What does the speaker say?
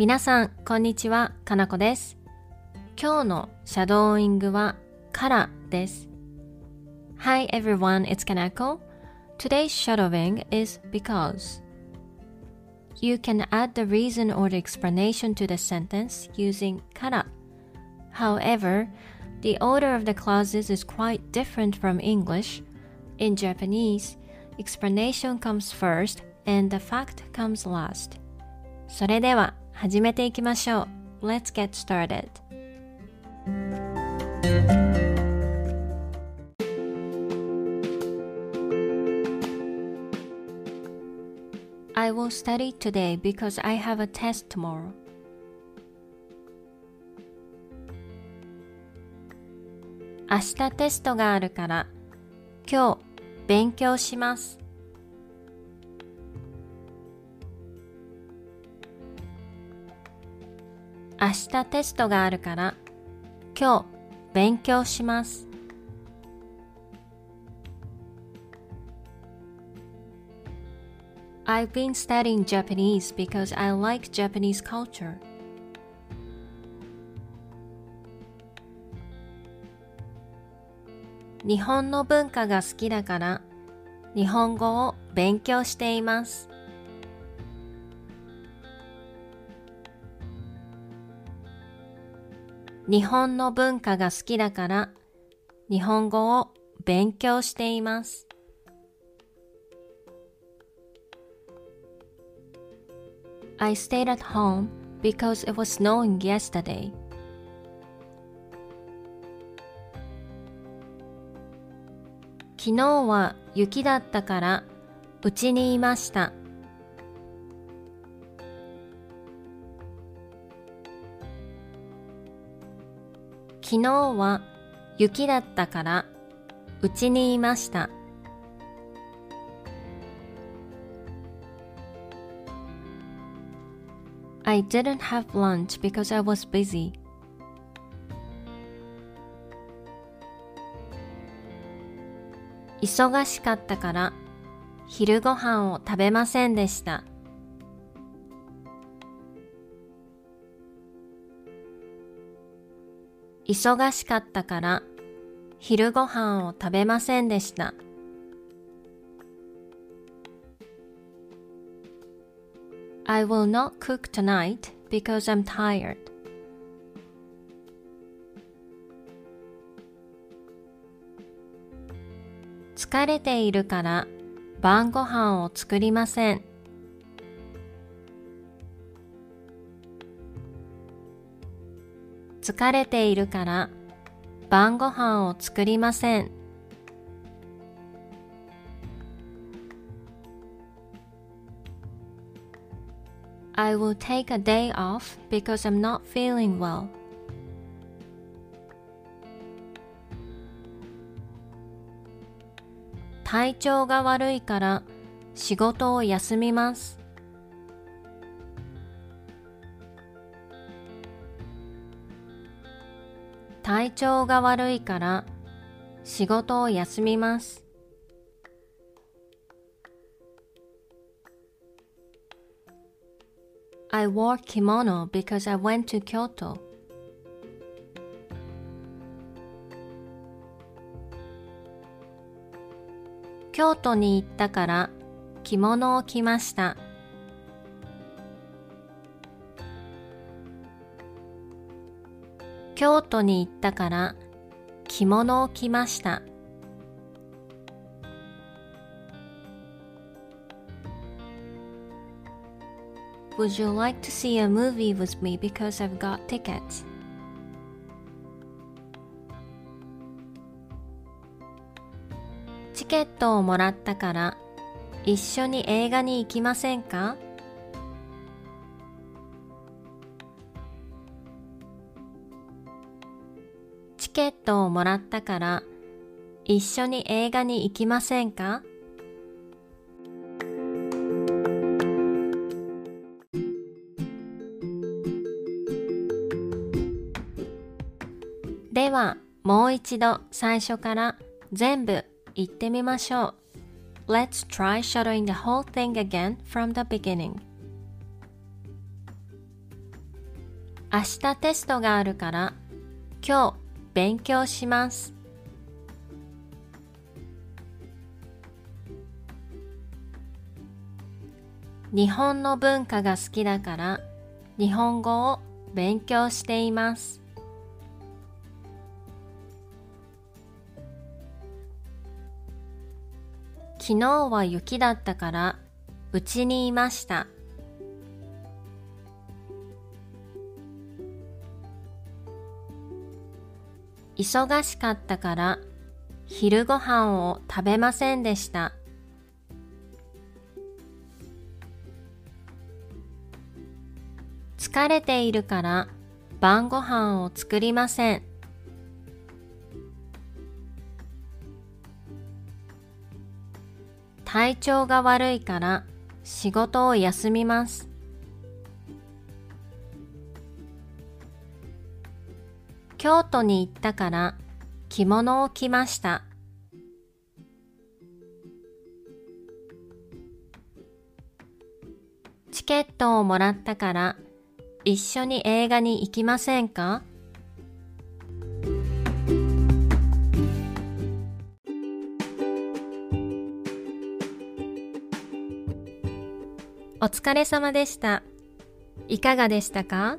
皆さん、こんにちは。かなこです。今日のシャドーイングはからです。Hi everyone, it's Kanako. Today's shadowing is because. You can add the reason or the explanation to the sentence using から。However, the order of the clauses is quite different from English. In Japanese, explanation comes first and the fact comes last. それでは始めていきましょう。Let's get started. I will study today because I have a test tomorrow. 明日テストがあるから今日勉強します。明日テストがあるから今日勉強します。I've been studying Japanese because I like Japanese culture. 日本の文化が好きだから日本語を勉強しています。日本の文化が好きだから日本語を勉強しています。I stayed at home because it was snowing yesterday. 昨日は雪だったからうちにいました。昨日は雪だったからうちにいました。I didn't have lunch because I was busy. 忙しかったから昼ご飯を食べませんでした。忙しかったから昼ご飯を食べませんでした。I will not cook tonight because I'm tired. 疲れているから晩ご飯を作りません。疲れているから晩ご飯を作りません。I will take a day off because I'm not feeling well. 体調が悪いから仕事を休みます。体調が悪いから仕事を休みます。I wore kimono because I went to Kyoto. 京都に行ったから着物を着ました。京都に行ったから着物を着ました。Would you like to see a movie with me because I've got tickets? チケットをもらったから一緒に映画に行きませんかトをもらったから一緒に映画に行きませんか？ではもう一度最初から全部言ってみましょう。Let's try shadowing the whole thing again from the beginning. 明日テストがあるから今日勉強します。日本の文化が好きだから日本語を勉強しています。昨日は雪だったからうちにいました。忙しかったから昼ご飯を食べませんでした。疲れているから晩ご飯を作りません。体調が悪いから仕事を休みます。京都に行ったから着物を着ました。チケットをもらったから一緒に映画に行きませんか？お疲れ様でした。いかがでしたか？